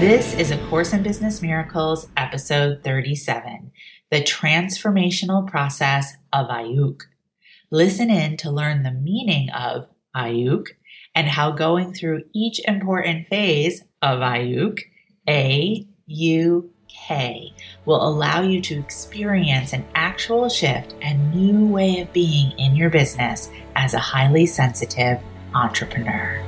This is A Course in Business Miracles, episode 37 The Transformational Process of AUK. Listen in to learn the meaning of AUK and how going through each important phase of AUK, A, U, K, will allow you to experience an actual shift and new way of being in your business as a highly sensitive entrepreneur.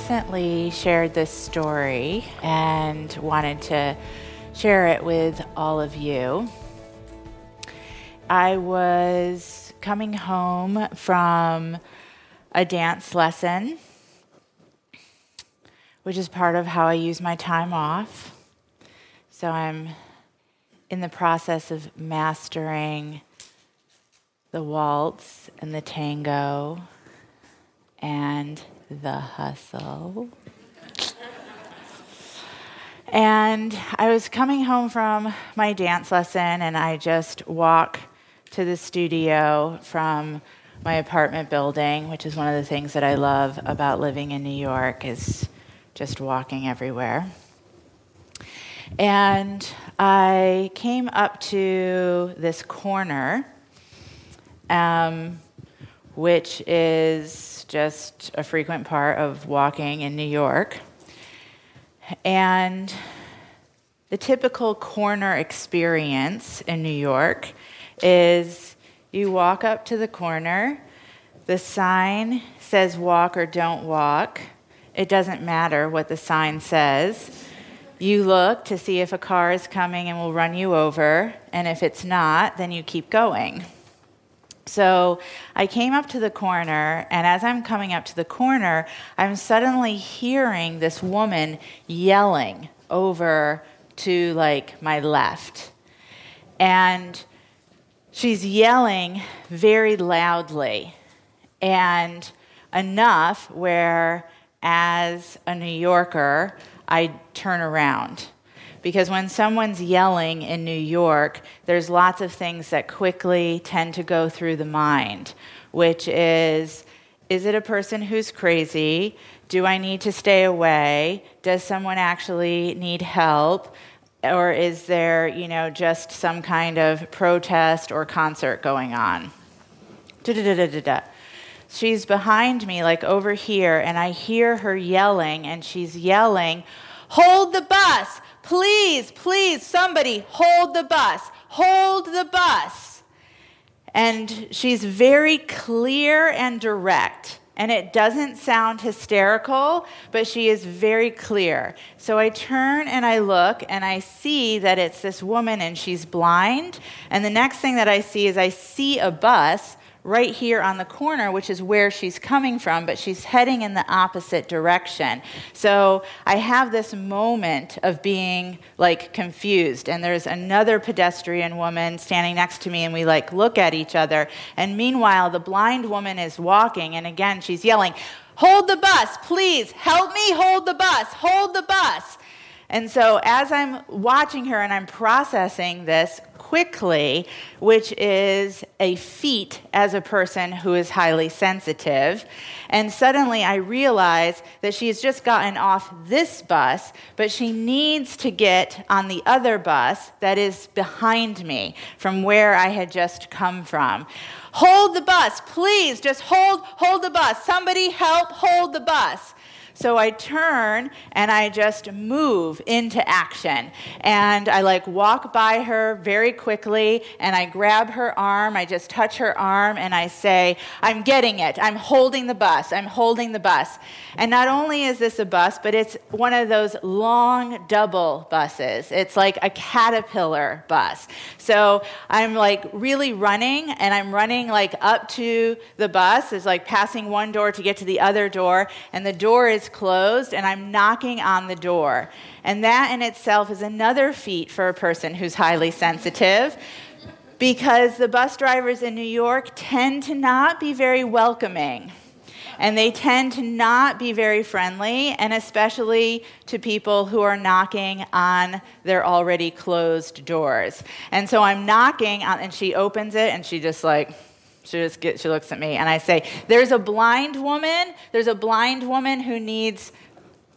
Recently shared this story and wanted to share it with all of you. I was coming home from a dance lesson, which is part of how I use my time off. So I'm in the process of mastering the waltz and the tango and the hustle. and I was coming home from my dance lesson, and I just walk to the studio from my apartment building, which is one of the things that I love about living in New York is just walking everywhere. And I came up to this corner, um, which is just a frequent part of walking in New York. And the typical corner experience in New York is you walk up to the corner, the sign says walk or don't walk. It doesn't matter what the sign says. You look to see if a car is coming and will run you over, and if it's not, then you keep going. So I came up to the corner, and as I'm coming up to the corner, I'm suddenly hearing this woman yelling over to like my left. And she's yelling very loudly and enough where, as a New Yorker, I turn around. Because when someone's yelling in New York, there's lots of things that quickly tend to go through the mind, which is is it a person who's crazy? Do I need to stay away? Does someone actually need help? Or is there, you know, just some kind of protest or concert going on? Da-da-da-da-da she's behind me, like over here, and I hear her yelling, and she's yelling, Hold the bus! Please, please, somebody, hold the bus! Hold the bus! And she's very clear and direct. And it doesn't sound hysterical, but she is very clear. So I turn and I look and I see that it's this woman and she's blind. And the next thing that I see is I see a bus right here on the corner, which is where she's coming from, but she's heading in the opposite direction. So I have this moment of being like confused, and there's another pedestrian woman standing next to me, and we like look at each other. And meanwhile, the blind woman is walking, and again, she's yelling, Hold the bus, please, help me hold the bus, hold the bus. And so, as I'm watching her and I'm processing this, quickly, which is a feat as a person who is highly sensitive. And suddenly I realize that she has just gotten off this bus, but she needs to get on the other bus that is behind me from where I had just come from. Hold the bus, please, just hold, hold the bus. Somebody help hold the bus. So I turn and I just move into action. And I like walk by her very quickly and I grab her arm. I just touch her arm and I say, I'm getting it. I'm holding the bus. I'm holding the bus. And not only is this a bus, but it's one of those long double buses. It's like a caterpillar bus. So I'm like really running and I'm running like up to the bus. It's like passing one door to get to the other door. And the door is closed and I'm knocking on the door. And that in itself is another feat for a person who's highly sensitive because the bus drivers in New York tend to not be very welcoming. And they tend to not be very friendly, and especially to people who are knocking on their already closed doors. And so I'm knocking, on, and she opens it, and she just like, she just gets, she looks at me, and I say, "There's a blind woman. There's a blind woman who needs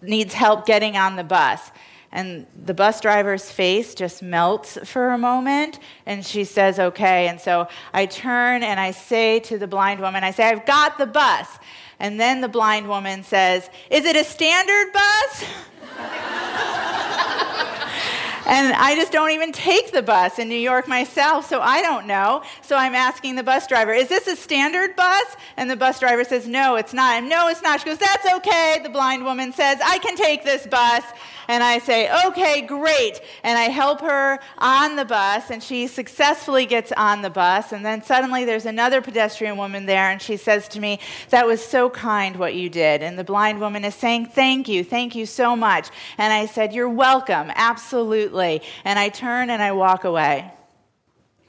needs help getting on the bus." And the bus driver's face just melts for a moment, and she says, "Okay." And so I turn and I say to the blind woman, "I say, I've got the bus." And then the blind woman says, Is it a standard bus? And I just don't even take the bus in New York myself, so I don't know. So I'm asking the bus driver, is this a standard bus? And the bus driver says, no, it's not. And no, it's not. She goes, that's okay. The blind woman says, I can take this bus. And I say, okay, great. And I help her on the bus, and she successfully gets on the bus. And then suddenly there's another pedestrian woman there, and she says to me, That was so kind what you did. And the blind woman is saying, Thank you, thank you so much. And I said, You're welcome, absolutely. And I turn and I walk away.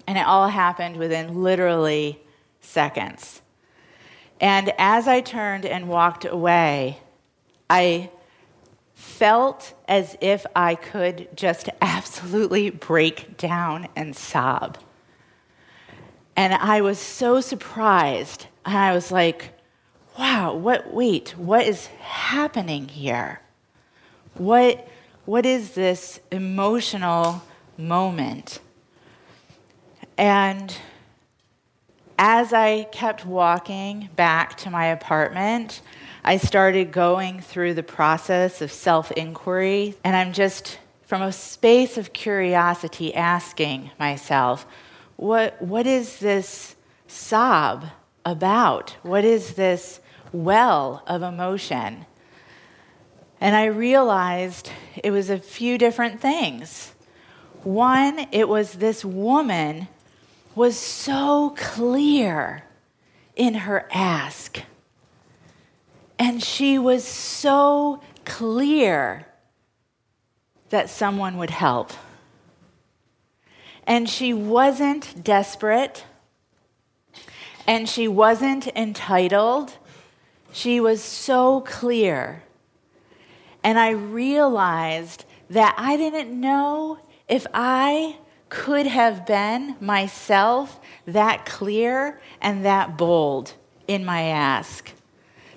And it all happened within literally seconds. And as I turned and walked away, I felt as if I could just absolutely break down and sob. And I was so surprised. And I was like, wow, what, wait, what is happening here? What, what is this emotional moment? And as I kept walking back to my apartment, I started going through the process of self inquiry, and I'm just from a space of curiosity asking myself, what, what is this sob about? What is this well of emotion? And I realized it was a few different things. One, it was this woman was so clear in her ask and she was so clear that someone would help. And she wasn't desperate. And she wasn't entitled. She was so clear. And I realized that I didn't know if I could have been myself that clear and that bold in my ask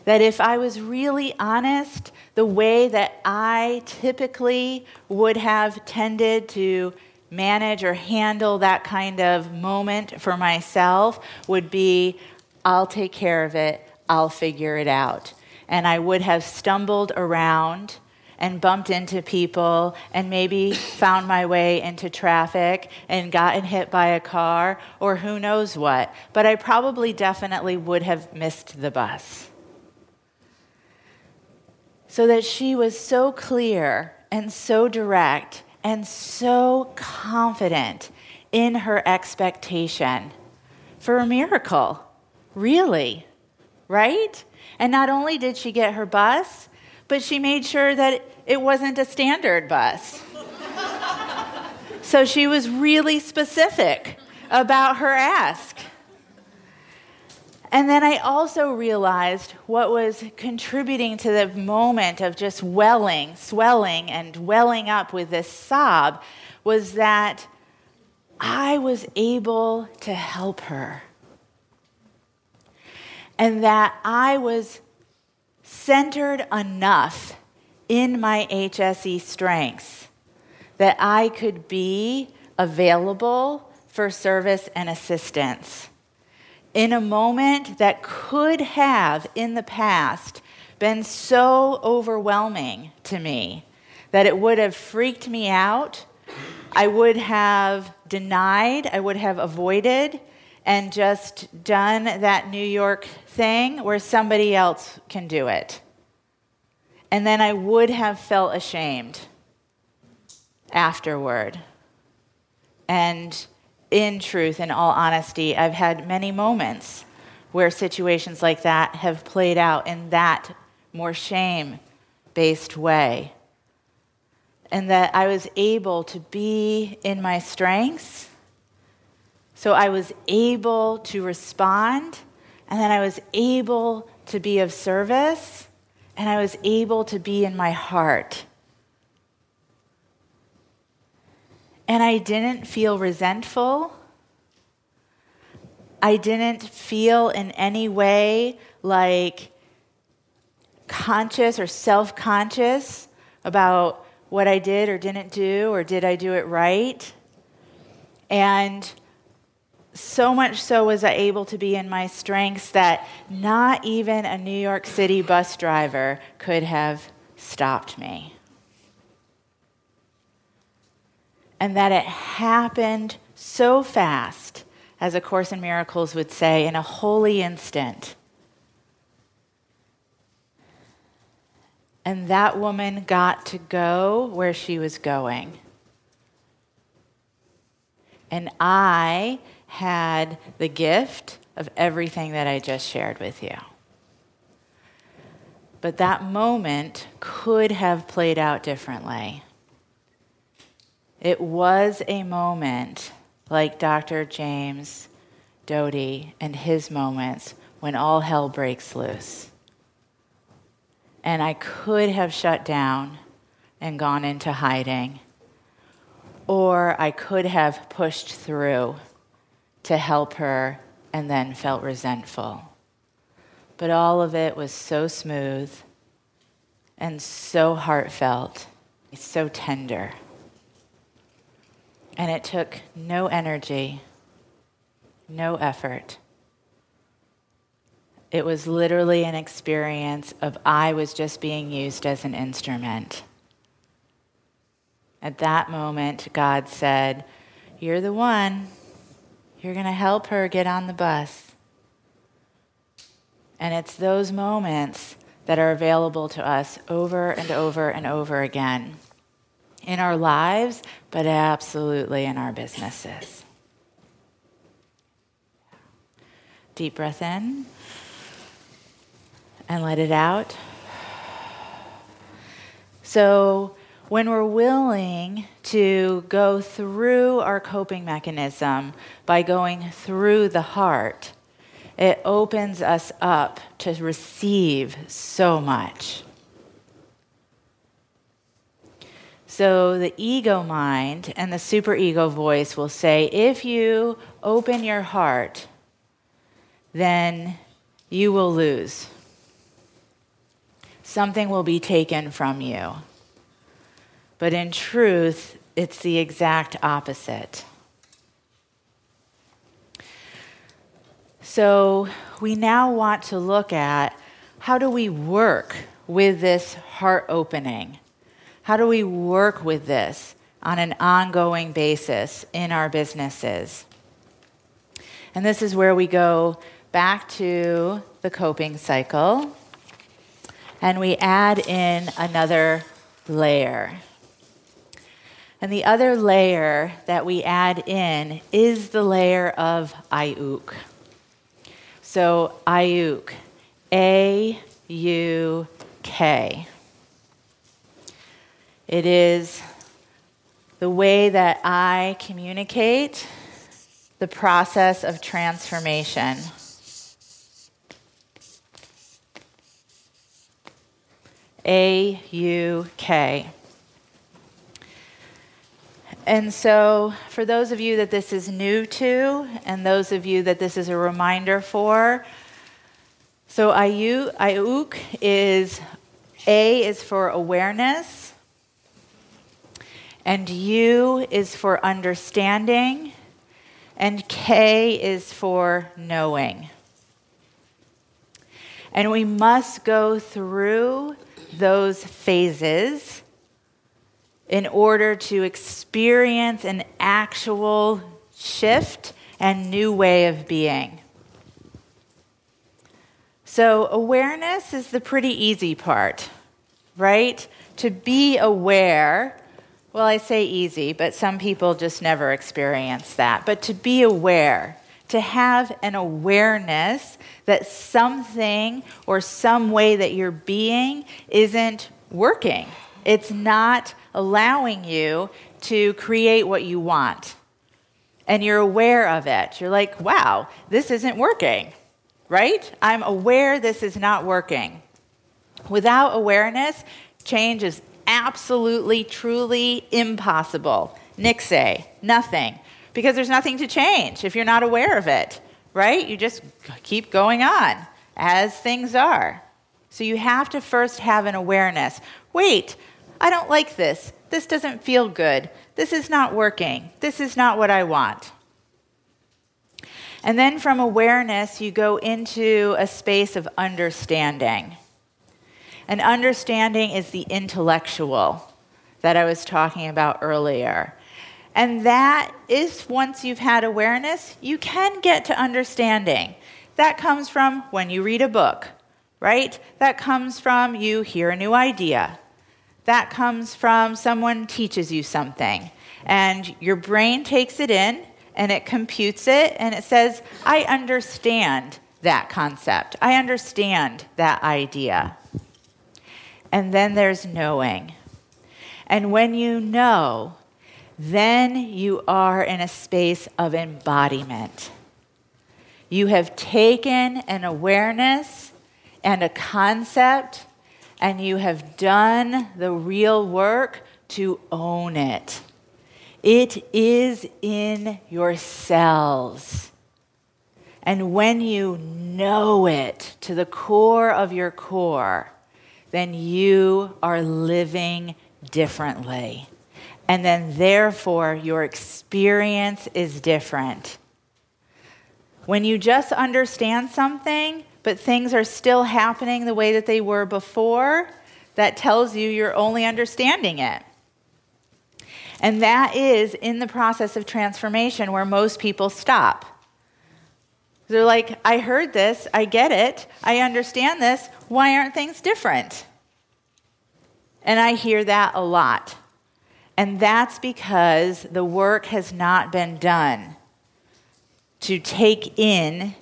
that if I was really honest, the way that I typically would have tended to manage or handle that kind of moment for myself would be I'll take care of it, I'll figure it out. And I would have stumbled around and bumped into people and maybe found my way into traffic and gotten hit by a car or who knows what. But I probably definitely would have missed the bus so that she was so clear and so direct and so confident in her expectation for a miracle. Really, right? And not only did she get her bus, but she made sure that it wasn't a standard bus. so she was really specific about her ask. And then I also realized what was contributing to the moment of just welling, swelling, and welling up with this sob was that I was able to help her. And that I was centered enough in my HSE strengths that I could be available for service and assistance in a moment that could have in the past been so overwhelming to me that it would have freaked me out. I would have denied, I would have avoided, and just done that New York thing where somebody else can do it. And then I would have felt ashamed afterward. And in truth, in all honesty, I've had many moments where situations like that have played out in that more shame based way. And that I was able to be in my strengths. So I was able to respond, and then I was able to be of service, and I was able to be in my heart. And I didn't feel resentful. I didn't feel in any way like conscious or self conscious about what I did or didn't do, or did I do it right? And so much so was I able to be in my strengths that not even a New York City bus driver could have stopped me. And that it happened so fast, as A Course in Miracles would say, in a holy instant. And that woman got to go where she was going. And I had the gift of everything that I just shared with you. But that moment could have played out differently. It was a moment like Dr. James Doty and his moments when all hell breaks loose and I could have shut down and gone into hiding, or I could have pushed through to help her and then felt resentful. But all of it was so smooth and so heartfelt, so tender. And it took no energy, no effort it was literally an experience of I was just being used as an instrument. At that moment, God said, You're the one. You're going to help her get on the bus. And it's those moments that are available to us over and over and over again in our lives, but absolutely in our businesses. Deep breath in and let it out. So, when we're willing to go through our coping mechanism by going through the heart, it opens us up to receive so much. So, the ego mind and the superego voice will say if you open your heart, then you will lose something will be taken from you. But in truth, it's the exact opposite. So we now want to look at how do we work with this heart opening? How do we work with this on an ongoing basis in our businesses? And this is where we go back to the coping cycle and we add in another layer. And the other layer that we add in is the layer of AUK. So, AUK, A U K. It is the way that I communicate the process of transformation. A U K. And so, for those of you that this is new to, and those of you that this is a reminder for, so AUK is A is for awareness, and U is for understanding, and K is for knowing. And we must go through those phases in order to experience an actual shift and new way of being. So, awareness is the pretty easy part, right? To be aware, well, I say easy, but some people just never experience that. But to be aware, to have an awareness that something or some way that you're being isn't working. It's not allowing you to create what you want. And you're aware of it. You're like, wow, this isn't working, right? I'm aware this is not working. Without awareness, change is absolutely, truly impossible. Nixay, nothing. Because there's nothing to change if you're not aware of it, right? You just keep going on as things are. So you have to first have an awareness. Wait, I don't like this. This doesn't feel good. This is not working. This is not what I want. And then from awareness, you go into a space of understanding. And understanding is the intellectual that I was talking about earlier. And that is once you've had awareness, you can get to understanding. That comes from when you read a book, right? That comes from you hear a new idea. That comes from someone teaches you something. And your brain takes it in and it computes it and it says, I understand that concept. I understand that idea. And then there's knowing. And when you know, then you are in a space of embodiment. You have taken an awareness and a concept, and you have done the real work to own it. It is in your cells. And when you know it to the core of your core, then you are living differently. And then, therefore, your experience is different. When you just understand something, but things are still happening the way that they were before, that tells you you're only understanding it. And that is in the process of transformation where most people stop. They're like, I heard this, I get it, I understand this, why aren't things different? And I hear that a lot. And that's because the work has not been done to take in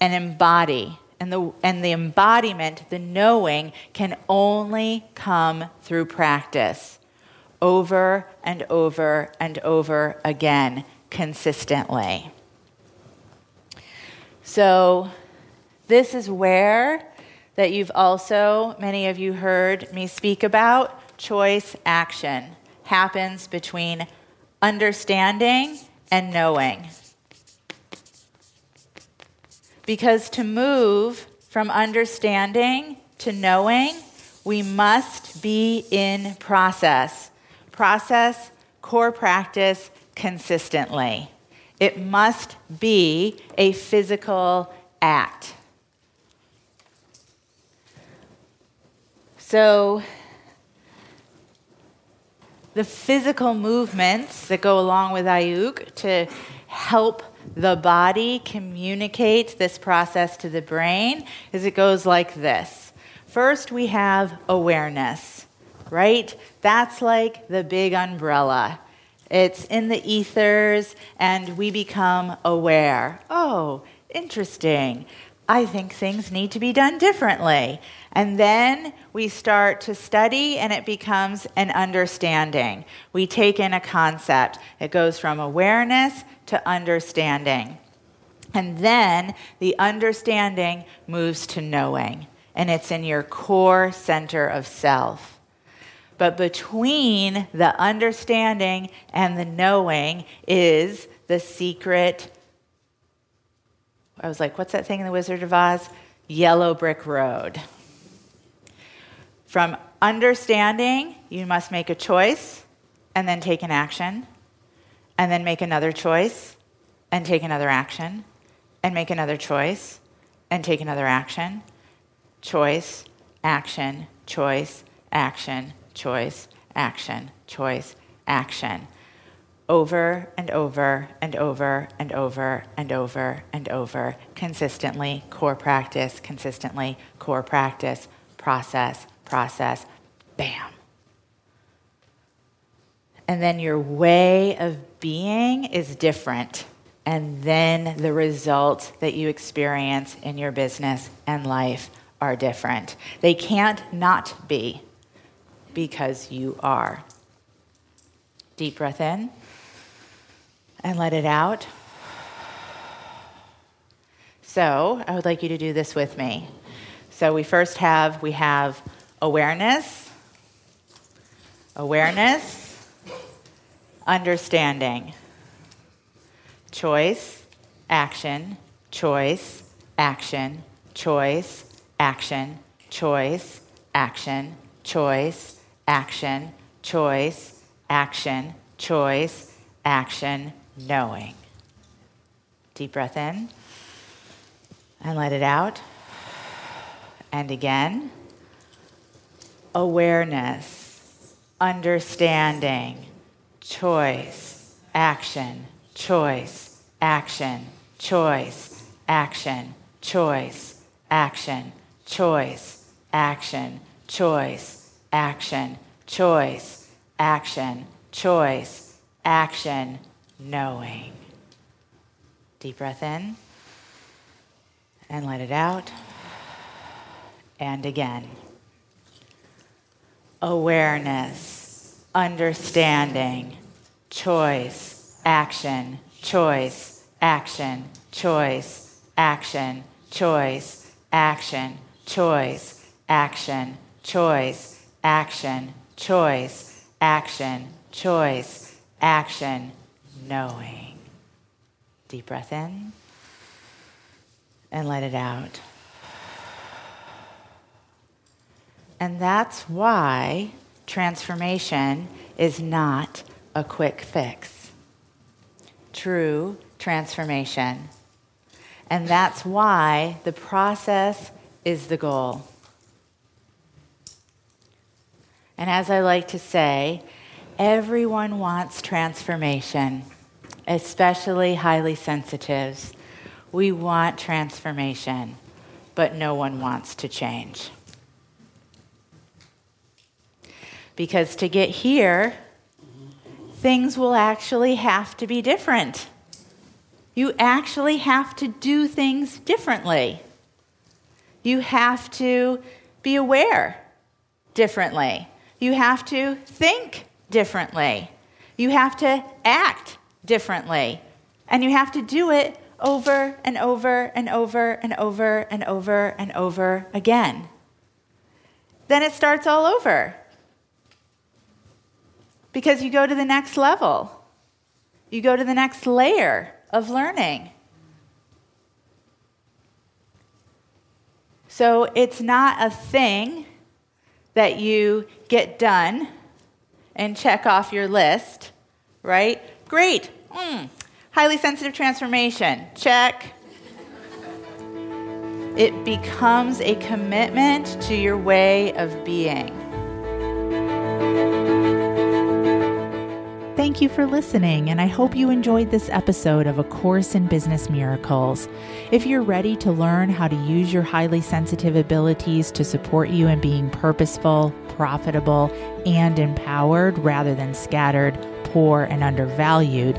and embody. And the, and the embodiment, the knowing, can only come through practice over and over and over again consistently. So, this is where that you've also, many of you heard me speak about, choice action happens between understanding and knowing. Because to move from understanding to knowing, we must be in process. Process, core practice, consistently. It must be a physical act. So, the physical movements that go along with AUK to help the body communicate this process to the brain is it goes like this. First, we have awareness, right? That's like the big umbrella. It's in the ethers, and we become aware. Oh, interesting. I think things need to be done differently. And then we start to study, and it becomes an understanding. We take in a concept, it goes from awareness to understanding. And then the understanding moves to knowing, and it's in your core center of self. But between the understanding and the knowing is the secret. I was like, what's that thing in The Wizard of Oz? Yellow brick road. From understanding, you must make a choice and then take an action, and then make another choice and take another action, and make another choice and take another action. Choice, action, choice, action, choice, action, choice, action. Over and over and over and over and over and over, consistently, core practice, consistently, core practice, process, process, bam. And then your way of being is different. And then the results that you experience in your business and life are different. They can't not be because you are. Deep breath in and let it out. So, I would like you to do this with me. So, we first have we have awareness, awareness, understanding, choice, action, choice, action, choice, action, choice, action, choice, action, choice, action, choice, action, knowing. Deep breath in and let it out. And again, awareness, understanding, choice, action, choice, action, choice, action, choice, action, choice, action, choice, action, choice, action, choice, action, knowing. Deep breath in and let it out. And again. Awareness, understanding, choice, action, choice, action, choice, action, choice, action, choice, action, choice, action, choice, action, choice, action, knowing. Deep breath in and let it out. And that's why transformation is not a quick fix. True transformation. And that's why the process is the goal. And as I like to say, everyone wants transformation, especially highly sensitives. We want transformation, but no one wants to change. Because to get here, things will actually have to be different. You actually have to do things differently. You have to be aware differently. You have to think differently. You have to act differently. And you have to do it over and over and over and over and over and over again. Then it starts all over. Because you go to the next level, you go to the next layer of learning. So it's not a thing that you get done and check off your list, right? Great. Mm. Highly sensitive transformation. Check. It becomes a commitment to your way of being. Thank you for listening, and I hope you enjoyed this episode of A Course in Business Miracles. If you're ready to learn how to use your highly sensitive abilities to support you in being purposeful, profitable, and empowered rather than scattered, poor, and undervalued,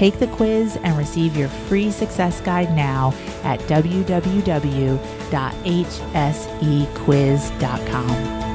Take the quiz and receive your free success guide now at www.hsequiz.com.